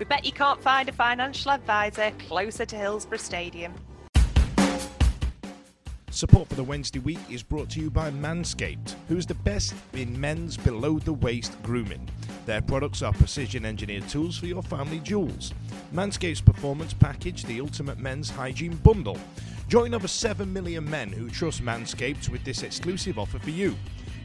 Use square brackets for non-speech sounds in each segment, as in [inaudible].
We bet you can't find a financial advisor closer to Hillsborough Stadium. Support for the Wednesday week is brought to you by Manscaped, who is the best in men's below the waist grooming. Their products are precision engineered tools for your family jewels. Manscaped's performance package, the ultimate men's hygiene bundle. Join over 7 million men who trust Manscaped with this exclusive offer for you.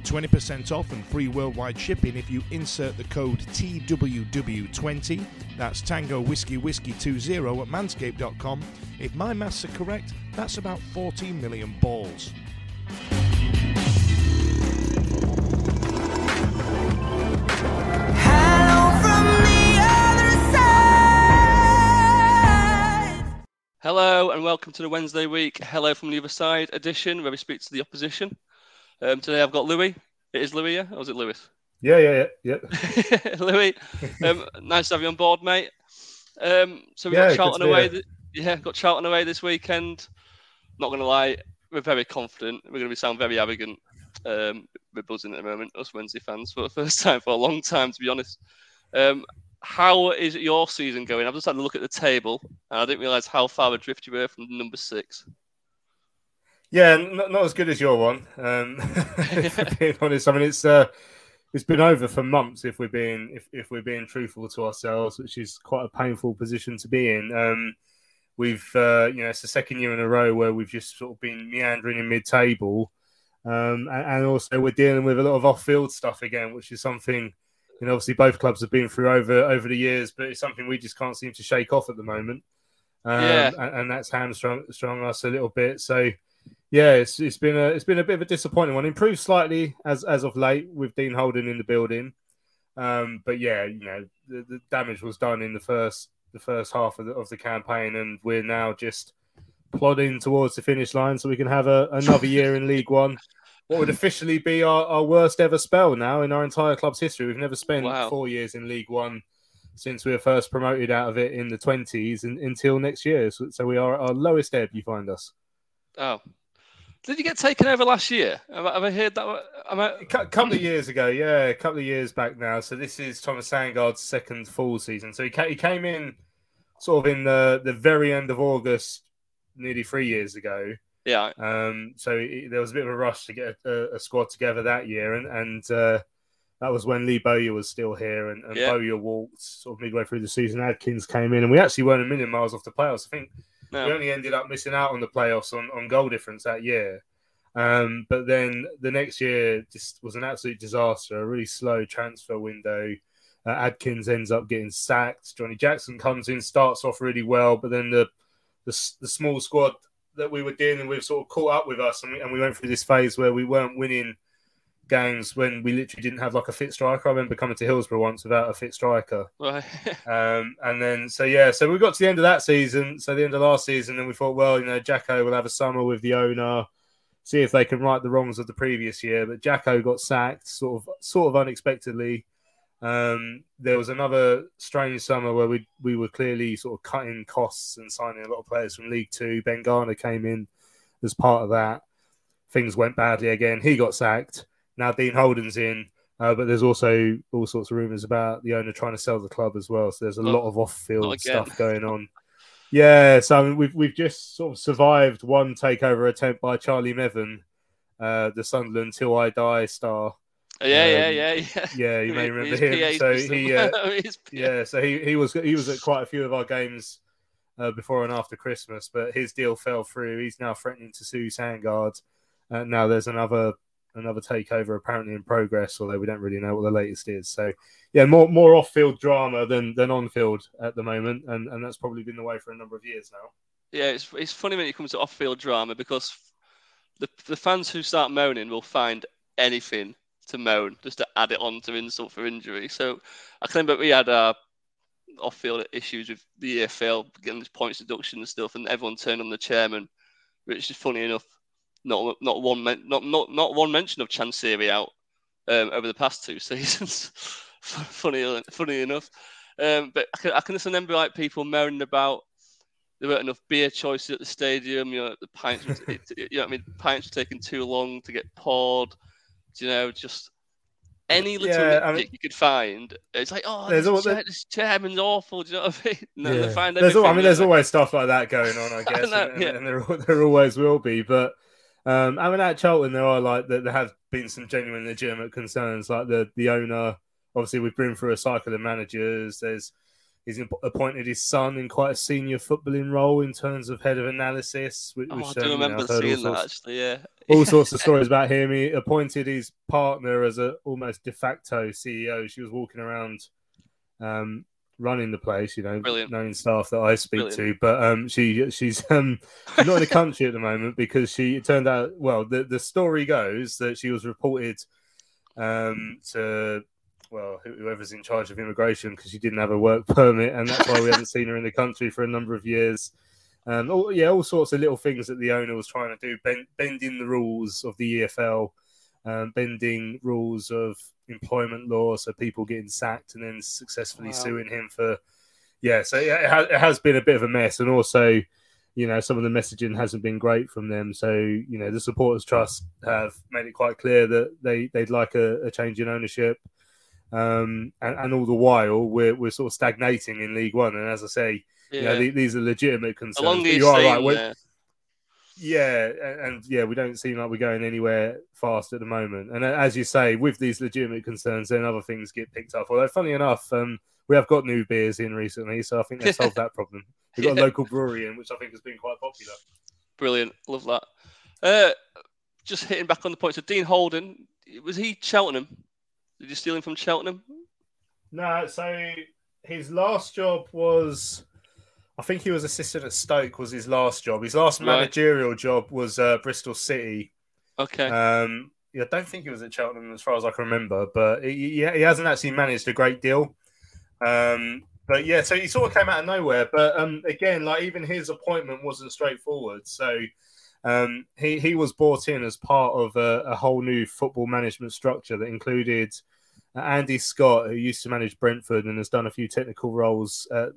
20% off and free worldwide shipping if you insert the code TWW20. That's Tango Whiskey Whiskey 20 at manscaped.com. If my maths are correct, that's about 14 million balls. Hello and welcome to the Wednesday week Hello from the Other Side edition where we speak to the opposition. Um, today I've got Louis. It is Louis, yeah? Or is it Lewis? Yeah, yeah, yeah. yeah. [laughs] Louis, um, [laughs] nice to have you on board, mate. Um, so we've Yeah, got Charlton away. Th- yeah, got Charlton away this weekend. Not going to lie, we're very confident. We're going to be sound very arrogant. Um, we're buzzing at the moment, us Wednesday fans, for the [laughs] first time for a long time, to be honest. Um, how is your season going? I've just had a look at the table, and I didn't realise how far adrift you were from number six. Yeah, not, not as good as your one. Um, [laughs] being honest, I mean it's uh, it's been over for months. If we're being if, if we're being truthful to ourselves, which is quite a painful position to be in. Um, we've uh, you know it's the second year in a row where we've just sort of been meandering in mid-table, um, and, and also we're dealing with a lot of off-field stuff again, which is something you know obviously both clubs have been through over over the years, but it's something we just can't seem to shake off at the moment. Um, Yeah. and, and that's hamstrung us a little bit. So yeah, it's it's been a it's been a bit of a disappointing one. Improved slightly as as of late with Dean Holden in the building, um, but yeah, you know the, the damage was done in the first the first half of the, of the campaign, and we're now just plodding towards the finish line so we can have a, another year in League One. What would officially be our, our worst ever spell now in our entire club's history. We've never spent Wow. four years in League One since we were first promoted out of it in the twenties and until next year. So, so we are at our lowest ebb. You find us. Oh. Did you get taken over last year? Have I, have I heard that? I... A couple of years ago, yeah, a couple of years back now. So this is Thomas Sandgaard's second full season. So he, he came in sort of in the, the very end of August, nearly three years ago. Yeah. Um, so it, there was a bit of a rush to get a, a squad together that year, and and uh, that was when Lee Bowyer was still here, and, and Yeah. Bowyer walked sort of midway through the season. Adkins came in, and we actually weren't a million miles off the playoffs. I think No. we only ended up missing out on the playoffs on, on goal difference that year. Um, but then the next year just was an absolute disaster, a really slow transfer window. Uh, Adkins ends up getting sacked. Johnny Jackson comes in, starts off really well, but then the the, the small squad that we were dealing with sort of caught up with us, and we, and we went through this phase where we weren't winning games when we literally didn't have like a fit striker. I remember coming to Hillsborough once without a fit striker. Right. [laughs] Um, and then, so yeah, so we got to the end of that season, so the end of last season, and we thought, well, you know, Jacko will have a summer with the owner, see if they can right the wrongs of the previous year. But Jacko got sacked, sort of, sort of unexpectedly. Um, there was another strange summer where we we were clearly sort of cutting costs and signing a lot of players from League Two. Ben Garner came in as part of that. Things went badly again. He got sacked. Now Dean Holden's in, uh, but there's also all sorts of rumours about the owner trying to sell the club as well. So there's a Oh, lot of off-field stuff going on. Yeah, so I mean, we've we've just sort of survived one takeover attempt by Charlie Methven, uh, the Sunderland "Till I Die" star. Yeah, yeah, Um, yeah, yeah. Yeah, you may [laughs] remember him. So [laughs] he, uh, yeah, so he, he was he was at quite a few of our games uh, before and after Christmas, but his deal fell through. He's now threatening to sue Sandgaard. Uh, now there's another another takeover apparently in progress, although we don't really know what the latest is. So yeah, more more off field drama than than on field at the moment, and and that's probably been the way for a number of years now. Yeah, it's it's funny when it comes to off-field drama because the the fans who start moaning will find anything to moan just to add it on to insult for injury. So I can remember we had our off-field issues with the EFL getting this points deduction and stuff, and everyone turned on the chairman, which is funny enough. Not not one men, not not not one mention of Chansiri out um, over the past two [laughs] seasons. funny funny enough, um, but I can, I can just remember like people moaning about there weren't enough beer choices at the stadium. You know, the pints, it, you know, what I mean, pints were taking too long to get poured. You know, just any little Yeah, I mean- you could find. It's like, oh, There's this, all- chair, this chairman's awful. Do you know what I mean? [laughs] No, they find There's al- I mean, there's always stuff like that going on, I [laughs] I guess, know, and, yeah. and there, there always will be. But um, I mean, at Charlton, there are like there there have been some genuine, legitimate concerns, like the the owner. Obviously, we've been through a cycle of managers. There's he's appointed his son in quite a senior footballing role in terms of head of analysis. Which, Oh, which, I um, do you know, remember heard all seeing that actually. Yeah, all [laughs] sorts of stories about him. He appointed his partner as a almost de facto CEO. She was walking around um, running the place, you know, Brilliant. knowing staff that I speak Brilliant. to. But um, she she's um, she's not in the [laughs] country at the moment because she it turned out well. The the story goes that she was reported um, to. Well, whoever's in charge of immigration because she didn't have a work permit, and that's why we haven't seen her in the country for a number of years. Um, all, yeah, all sorts of little things that the owner was trying to do, bend, bending the rules of the EFL, um, bending rules of employment law, so people getting sacked and then successfully Wow. suing him for. Yeah, so yeah, it, ha- it has been a bit of a mess, and also, you know, some of the messaging hasn't been great from them. So you know, the supporters trust have made it quite clear that they they'd like a, a change in ownership. Um, and, and all the while, we're, we're sort of stagnating in League One. And as I say, yeah. you know, the- these are legitimate concerns. Along but the you are right. when-. Yeah, and, and yeah, we don't seem like we're going anywhere fast at the moment. And as you say, with these legitimate concerns, then other things get picked up. Although, funny enough, um, we have got new beers in recently, so I think they solved that problem. We've got [laughs] Yeah. a local brewery in, which I think has been quite popular. Brilliant. Love that. Uh, just hitting back on the points of Dean Holden. Was he Cheltenham? Did you steal him from Cheltenham? No, so his last job was, I think he was assistant at Stoke. Was his last job. His last Right. managerial job was uh, Bristol City. Okay. Um, yeah, I don't think he was at Cheltenham as far as I can remember, but he, he he hasn't actually managed a great deal. Um, but yeah, so he sort of came out of nowhere. But um, again, like even his appointment wasn't straightforward. So um, he he was brought in as part of a, a whole new football management structure that included Andy Scott, who used to manage Brentford and has done a few technical roles at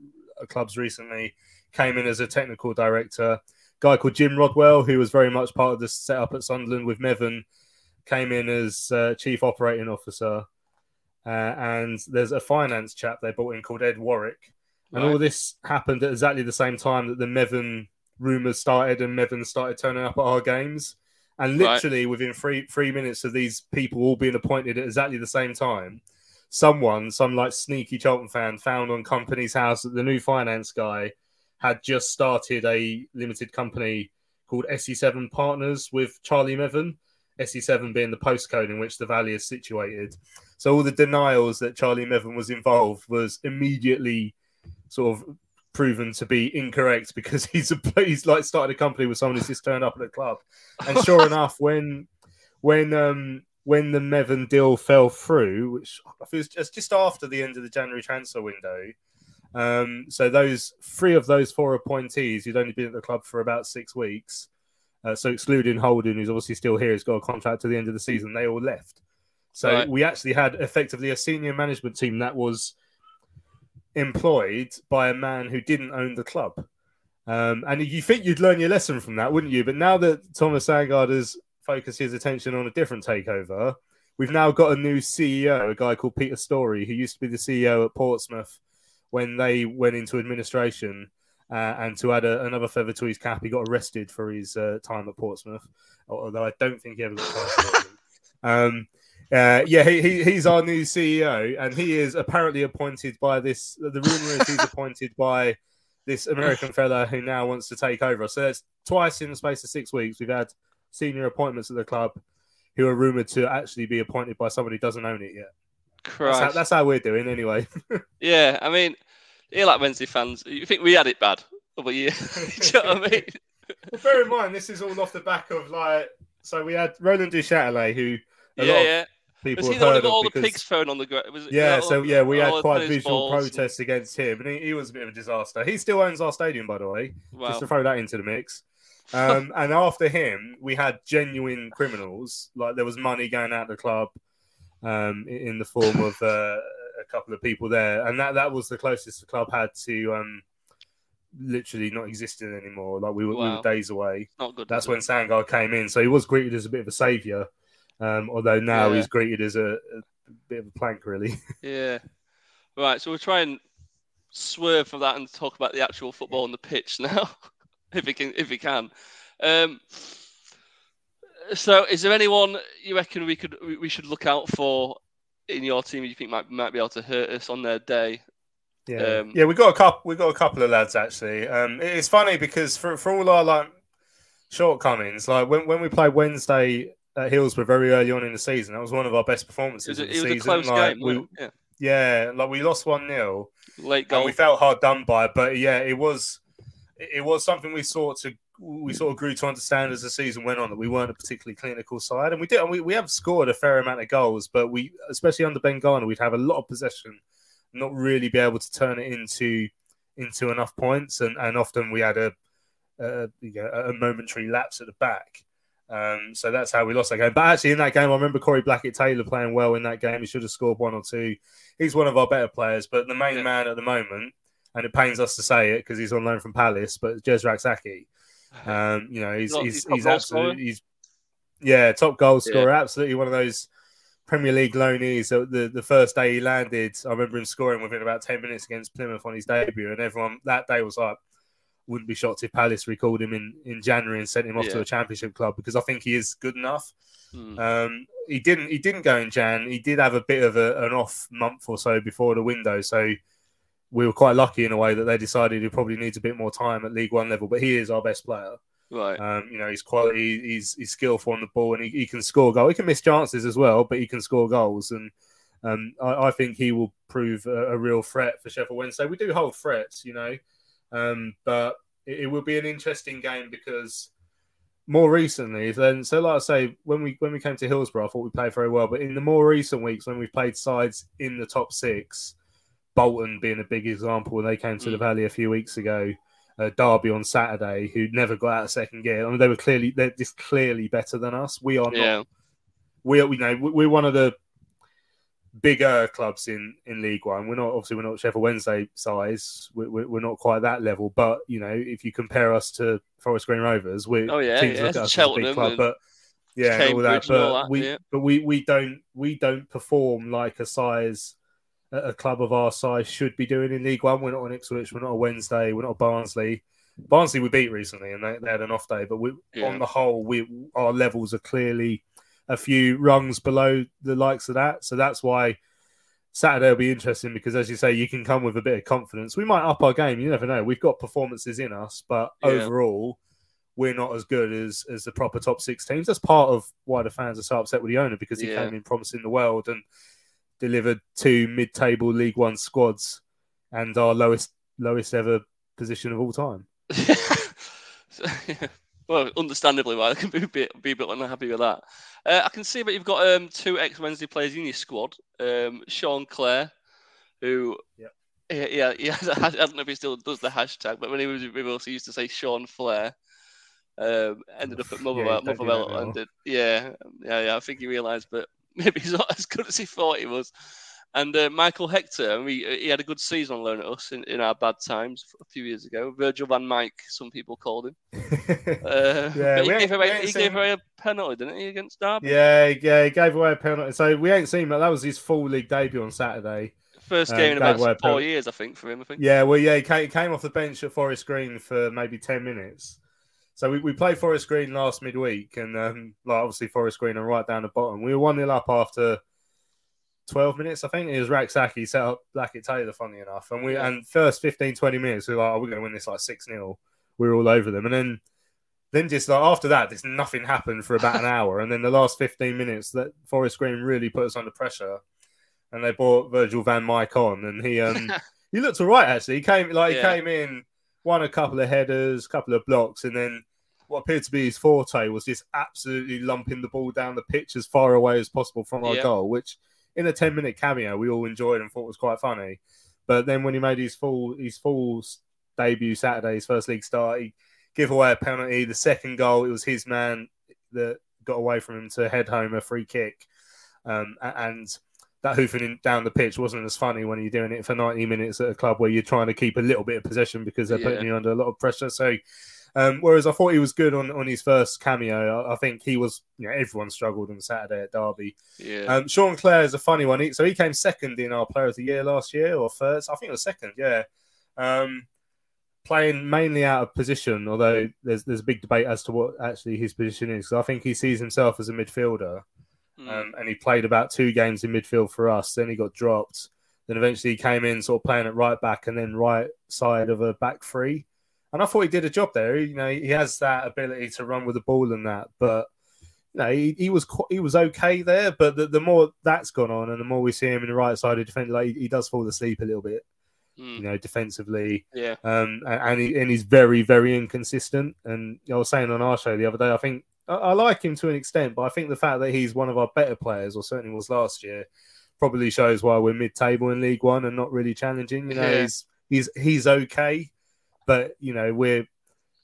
clubs recently, came in as a technical director guy called Jim Rodwell, who was very much part of the setup at Sunderland with Methven, came in as uh, chief operating officer. Uh, and there's a finance chap they brought in called Ed Warwick. And all this happened at exactly the same time that the Methven rumours started and Methven started turning up at our games. And Right. literally within three three minutes of these people all being appointed at exactly the same time, someone, some like sneaky Charlton fan, found on company's house that the new finance guy had just started a limited company called SE7 Partners with Charlie Methven. SE7 being the postcode in which the valley is situated. So all the denials that Charlie Methven was involved was immediately sort of proven to be incorrect because [laughs] he's a he's like started a company with someone who's just turned up at a club. And sure [laughs] enough, when when um when the Methven deal fell through, which I think was just, just after the end of the January transfer window, um, so those three of those four appointees who'd only been at the club for about six weeks, uh, so excluding Holden, who's obviously still here, has got a contract to the end of the season. They all left. So Right. we actually had effectively a senior management team that was employed by a man who didn't own the club. Um, and you think you'd learn your lesson from that, wouldn't you? But now that Thomas Sandgaard has focused his attention on a different takeover, we've now got a new CEO, a guy called Peter Storrie, who used to be the CEO at Portsmouth when they went into administration. Uh, and to add a, another feather to his cap, he got arrested for his uh, time at Portsmouth, although I don't think he ever got um, uh, yeah, he, he, he's our new CEO, and he is apparently appointed by this. The rumor is he's appointed by this American fella who now wants to take over. So that's twice in the space of six weeks. We've had senior appointments at the club who are rumored to actually be appointed by somebody who doesn't own it yet. That's how, that's how we're doing, anyway. [laughs] Yeah, I mean, you like Wednesday fans. You think we had it bad? But [laughs] do you know what I mean? Well, bear in mind, this is all off the back of like. So we had Roland Duchatelet, who a Yeah, lot of yeah. people Was he the one who got all the pigs thrown on the ground? Was Yeah, all- so yeah, we had quite visual balls and- against him, and he, he was a bit of a disaster. He still owns our stadium, by the way, Wow. just to throw that into the mix. Um, and after him, we had genuine criminals. Like there was money going out of the club um, in the form of uh, a couple of people there, and that that was the closest the club had to um, literally not existing anymore. Like we were, we were days away. Not good. That's when Sandgaard came in, so he was greeted as a bit of a saviour. Um, although now Yeah. he's greeted as a, a bit of a plank, really. [laughs] Yeah. Right. So we'll try and swerve from that and talk about the actual football on the pitch now, [laughs] if we can. If we can. Um, so, is there anyone you reckon we could we should look out for in your team you think might might be able to hurt us on their day? Yeah, Um, yeah, we got a couple. We got a couple of lads actually. Um, it's funny because for for all our like shortcomings, like when when we played Wednesday at Hillsborough very early on in the season, that was one of our best It performances was, a, of the it was a close like, game. we, wasn't yeah, like we lost one 0 Yeah. Late and goal. we felt hard done by. But yeah, it was it was something we sort to we sort of grew to understand as the season went on that we weren't a particularly clinical side, and we did. and We, we have scored a fair amount of goals, but we especially under Ben Garner, we'd have a lot of possession, not really be able to turn it into into enough points, and and often we had a a, you know, a momentary lapse at the back. Um, so that's how we lost that game. But actually, in that game, I remember Corey Blackett Taylor playing well in that game. He should have scored one or two. He's one of our better players, but the main Yeah. man at the moment, and it pains us to say it because he's on loan from Palace, but Jesurun Rak-Sakyi. Um, you know, he's he's, he's he's absolutely he's yeah top goal Yeah. Absolutely one of those Premier League loanees. The, the the first day he landed, I remember him scoring within about ten minutes against Plymouth on his debut, and everyone that day was like, wouldn't be shocked if Palace recalled him in in January and sent him off to Yeah. a Championship club because I think he is good enough. Hmm. Um, he didn't. He didn't go in Jan. He did have a bit of a, an off month or so before the window, so we were quite lucky in a way that they decided he probably needs a bit more time at League One level. But he is our best player. Right. Um, you know, he's quality. He's he's skillful on the ball, and he, he can score goals. He can miss chances as well, but he can score goals. And um, I, I think he will prove a, a real threat for Sheffield Wednesday. We do hold threats, you know, um, but it, it will be an interesting game because more recently, then so like I say, when we when we came to Hillsborough, I thought we played very well. But in the more recent weeks, when we've played sides in the top six, Bolton being a big example, when they came to the Mm. Valley a few weeks ago, uh, Derby on Saturday, who never got out of second gear. I mean, they were clearly they're just clearly better than us. We are Yeah. not. We are, we know we're one of the bigger clubs in in League One. We're not obviously we're not Sheffield Wednesday size. We're, we're not quite that level. But you know, if you compare us to Forest Green Rovers, we're Oh, yeah, teams yeah, look at us as a Cheltenham big club. But yeah, all that. And all But that, we yeah. but we we don't we don't perform like a size a club of our size should be doing in League One. We're not an Ipswich, we're not a Wednesday, we're not a Barnsley. Barnsley we beat recently, and they, they had an off day. But we, Yeah. on the whole, we our levels are clearly a few rungs below the likes of that. So that's why Saturday will be interesting because, as you say, you can come with a bit of confidence. We might up our game. You never know. We've got performances in us, but Yeah. overall, we're not as good as as the proper top six teams. That's part of why the fans are so upset with the owner because he Yeah. came in promising the world and delivered two mid-table League One squads and our lowest lowest ever position of all time. So, [laughs] yeah. Well, understandably, why I can be a bit, be a bit unhappy with that. Uh, I can see that you've got um, two ex Wednesday players in your squad. Um, Sean Clare, who, Yep. yeah, yeah, yeah, I don't know if he still does the hashtag, but when he was with us, he used to say Sean Flair. Um, ended up at [laughs] Motherwell, that Motherwell, did, yeah, yeah, yeah. I think he realised, but [laughs] maybe he's not as good as he thought he was. And uh, Michael Hector, I mean, he had a good season on loan at us in, in our bad times a few years ago. Virgil van Mike, some people called him. [laughs] Uh, Yeah, he gave, away, he gave away a penalty, didn't he, against Derby? Yeah, yeah, he gave away a penalty. So we ain't seen that. That was his full league debut on Saturday. First Um, game in a about four penalty. years, I think, for him. I think. Yeah, well, yeah, he came, he came off the bench at Forest Green for maybe ten minutes. So we, we played Forest Green last midweek, and um, like obviously Forest Green are right down the bottom. We were one 0 up after twelve minutes, I think. It was Rak-Sakyi set up Blackett Taylor, funny enough, and we and first 15, 20 minutes we were like, oh, we're going to win this like six 0 We were all over them, and then then just like after that, just nothing happened for about an [laughs] hour, and then the last fifteen minutes, that Forest Green really put us under pressure, and they brought Virgil Van Mike on, and he um [laughs] he looked all right actually. He came like Yeah. he came in, won a couple of headers, couple of blocks, and then what appeared to be his forte was just absolutely lumping the ball down the pitch as far away as possible from our Yeah. goal, which in a 10 minute cameo we all enjoyed and thought was quite funny. But then when he made his full his full debut Saturday, his first league start, he gave away a penalty. The second goal, it was his man that got away from him to head home a free kick. Um, and that hoofing down the pitch wasn't as funny when you're doing it for 90 minutes at a club where you're trying to keep a little bit of possession because they're putting you under a lot of pressure. So, um, whereas I thought he was good on, on his first cameo, I, I think he was, you know, everyone struggled on Saturday at Derby. Yeah. Um, Sean Clare is a funny one. He, so he came second in our Player of the Year last year, or first. I think it was second. Yeah, um, playing mainly out of position. Although there's there's a big debate as to what actually his position is. I think he sees himself as a midfielder, Mm. um, and he played about two games in midfield for us. Then he got dropped. Then eventually he came in, sort of playing at right back, and then right side of a back three. And I thought he did a job there. You know, he has that ability to run with the ball and that, but no, he, he was he was okay there, but the, the more that's gone on, and the more we see him in the right side of defence, like he, he does fall asleep a little bit, Mm. you know, defensively, Yeah. um, and and, he, and he's very very inconsistent. And I was saying on our show the other day, I think I, I like him to an extent, but I think the fact that he's one of our better players, or certainly was last year, probably shows why we're mid-table in League One and not really challenging. You know, Yeah. he's he's he's okay, but you know we're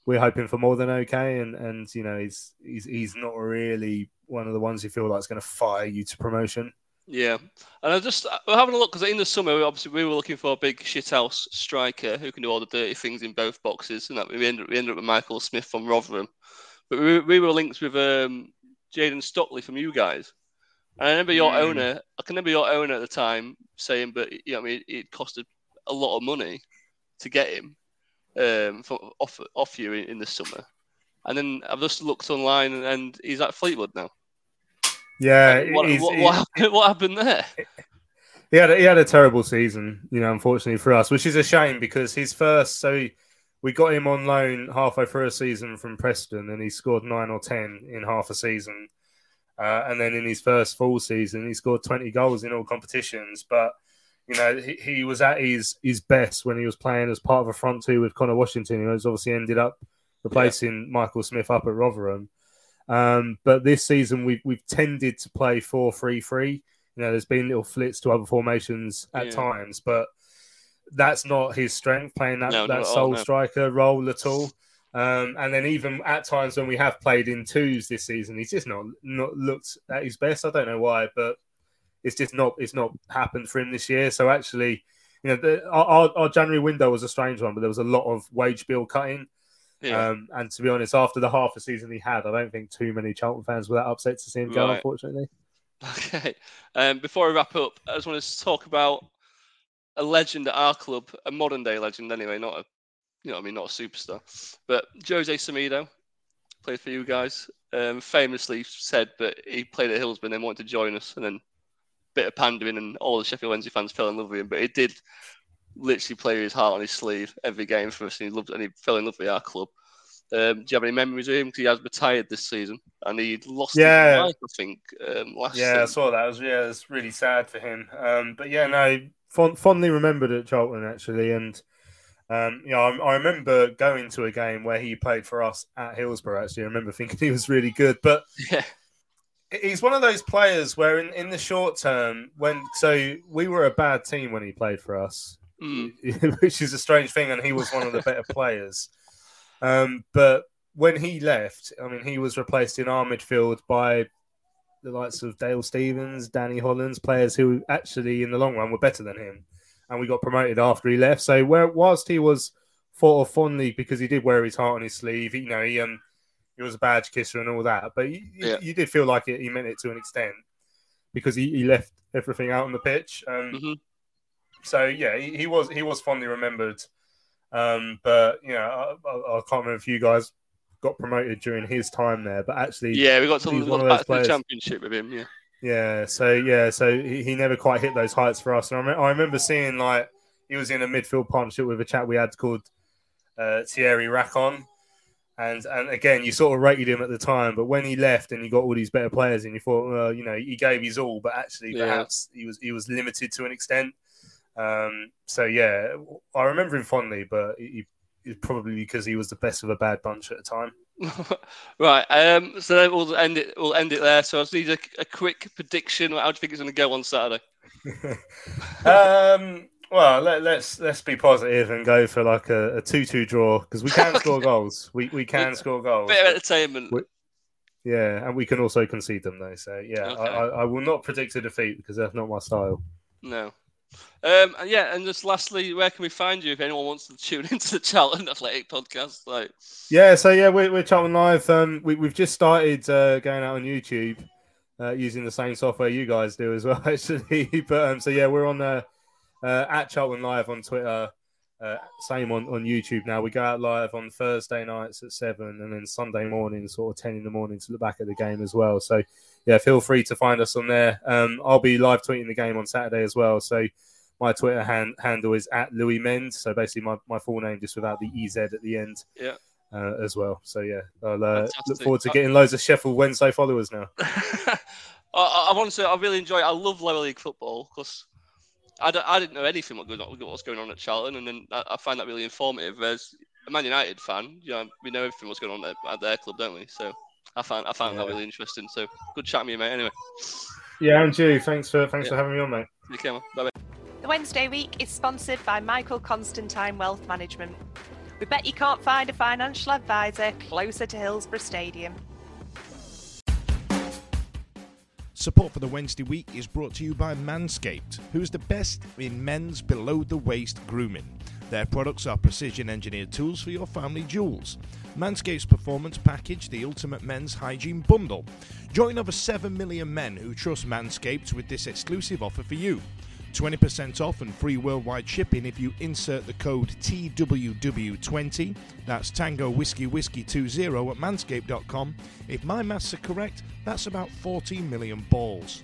we're hoping for more than okay, and and you know he's he's he's not really one of the ones you feel like is going to fire you to promotion. Yeah, and I just we're having a look because in the summer, we obviously we were looking for a big shithouse striker who can do all the dirty things in both boxes, and that we ended we ended up with Michael Smith from Rotherham, but we, we were linked with um, Jayden Stockley from you guys, and I remember your Mm. owner, I can remember your owner at the time saying, but you know, I mean, it costed a lot of money to get him um, off off you in, in the summer, and then I've just looked online and, and he's at Fleetwood now. Yeah, What, what, what, [laughs] happened, what happened there? He had a, he had a terrible season, you know, unfortunately for us, which is a shame because his first so he, we got him on loan halfway through a season from Preston, and he scored nine or ten in half a season, uh, and then in his first full season, he scored twenty goals in all competitions. But you know, he, he was at his his best when he was playing as part of a front two with Connor Washington, who has obviously ended up replacing Michael Smith up at Rotherham. Um, but this season we've we've tended to play four three three. You know, there's been little flits to other formations at Yeah. times, but that's not his strength playing that, No, that at all, sole no. striker role at all. Um, and then even at times when we have played in twos this season, he's just not not looked at his best. I don't know why, but it's just not it's not happened for him this year. So actually, you know, the, our, our- January window was a strange one, but there was a lot of wage bill cutting. Yeah. Um, and to be honest, after the half a season he had, I don't think too many Charlton fans were that upset to see him go. Right. Unfortunately, Okay. Um, before we wrap up, I just want to talk about a legend at our club, a modern day legend anyway, not a, you know, I mean, not a superstar, but Jose Semedo played for you guys. Um, famously said that he played at Hillsborough and wanted to join us, and then bit of pandering, and all the Sheffield Wednesday fans fell in love with him. But he did literally play his heart on his sleeve every game for us, and he loved and he fell in love with our club. Um, do you have any memories of him? Because he has retired this season, and he lost Yeah. his life, I think, um, last yeah, I saw that. It was yeah, it's really sad for him. Um, but yeah, no, fond, fondly remembered at Charlton actually, and um, you know, I, I remember going to a game where he played for us at Hillsborough. Actually, I remember thinking he was really good, but [laughs] Yeah. He's one of those players where in, in the short term, when so we were a bad team when he played for us, Mm. [laughs] which is a strange thing, and he was one of the better players. Um, but when he left, I mean, he was replaced in our midfield by the likes of Dale Stephens, Danny Hollands, players who actually in the long run were better than him, and we got promoted after he left. So where whilst he was thought of fondly because he did wear his heart on his sleeve, you know, he um he was a badge kisser and all that, but you, Yeah. you did feel like it, he meant it to an extent because he, he left everything out on the pitch. Um, Mhm. So yeah, he, he was he was fondly remembered. Um, but you know, I, I, I can't remember if you guys got promoted during his time there, but actually, Yeah, we got to we got of those back to the players- championship with him. Yeah, yeah, so yeah, so he, he never quite hit those heights for us. And I, rem- I remember seeing like he was in a midfield partnership with a chap we had called uh, Thierry Racon. And and again, you sort of rated him at the time, but when he left and you got all these better players, and you thought, well, you know, he gave his all, but actually, Yeah. perhaps he was he was limited to an extent. Um, so yeah, I remember him fondly, but he, he probably because he was the best of a bad bunch at the time. [laughs] right. Um, so then we'll end it. We'll end it there. So I just need a, a quick prediction. How do you think it's going to go on Saturday? [laughs] um, well, let, let's let's be positive and go for like a, a two-two draw because we can [laughs] score goals. We we can score goals. Bit of entertainment. We- Yeah, and we can also concede them though. So yeah, Okay. I, I, I will not predict a defeat because that's not my style. No. Um, and yeah, and just lastly, where can we find you if anyone wants to tune [laughs] into the Charlton Athletic podcast? Like, Yeah, so yeah, we're, we're Charlton Live. Um, we, we've just started uh, going out on YouTube uh, using the same software you guys do as well, [laughs] actually. but um, so yeah, we're on uh, uh, at Charlton Live on Twitter. Uh, same on, on YouTube now. We go out live on Thursday nights at seven, and then Sunday morning, sort of ten in the morning, to look back at the game as well. So yeah, feel free to find us on there. Um, I'll be live tweeting the game on Saturday as well. So my Twitter hand, handle is at Louis Mend. So basically, my, my full name just without the EZ at the end yeah. uh, as well. So yeah, I'll uh, look forward to getting loads of Sheffield Wednesday followers now. [laughs] I, I, I want to say I really enjoy. It. I love lower league football because I, I didn't know anything what, going on, what was going on at Charlton, and then I, I find that really informative. Whereas a Man United fan, you know, we know everything what's going on at, at their club, don't we? So I found I found that really interesting. So good chatting with you, mate. Anyway, Yeah, and you, thanks for thanks Yeah. for having me on, mate. you came on. Bye bye. The Wednesday week is sponsored by Michael Constantine Wealth Management. We bet you can't find a financial advisor closer to Hillsborough Stadium. Support for the Wednesday week is brought to you by Manscaped, who is the best in men's below the waist grooming. Their products are precision engineered tools for your family jewels. Manscaped's performance package, the ultimate men's hygiene bundle. Join over 7 million men who trust Manscaped with this exclusive offer for you. 20% off and free worldwide shipping if you insert the code TWW20. That's Tango Whiskey Whiskey 20 at manscaped.com. If my maths are correct, that's about 14 million balls.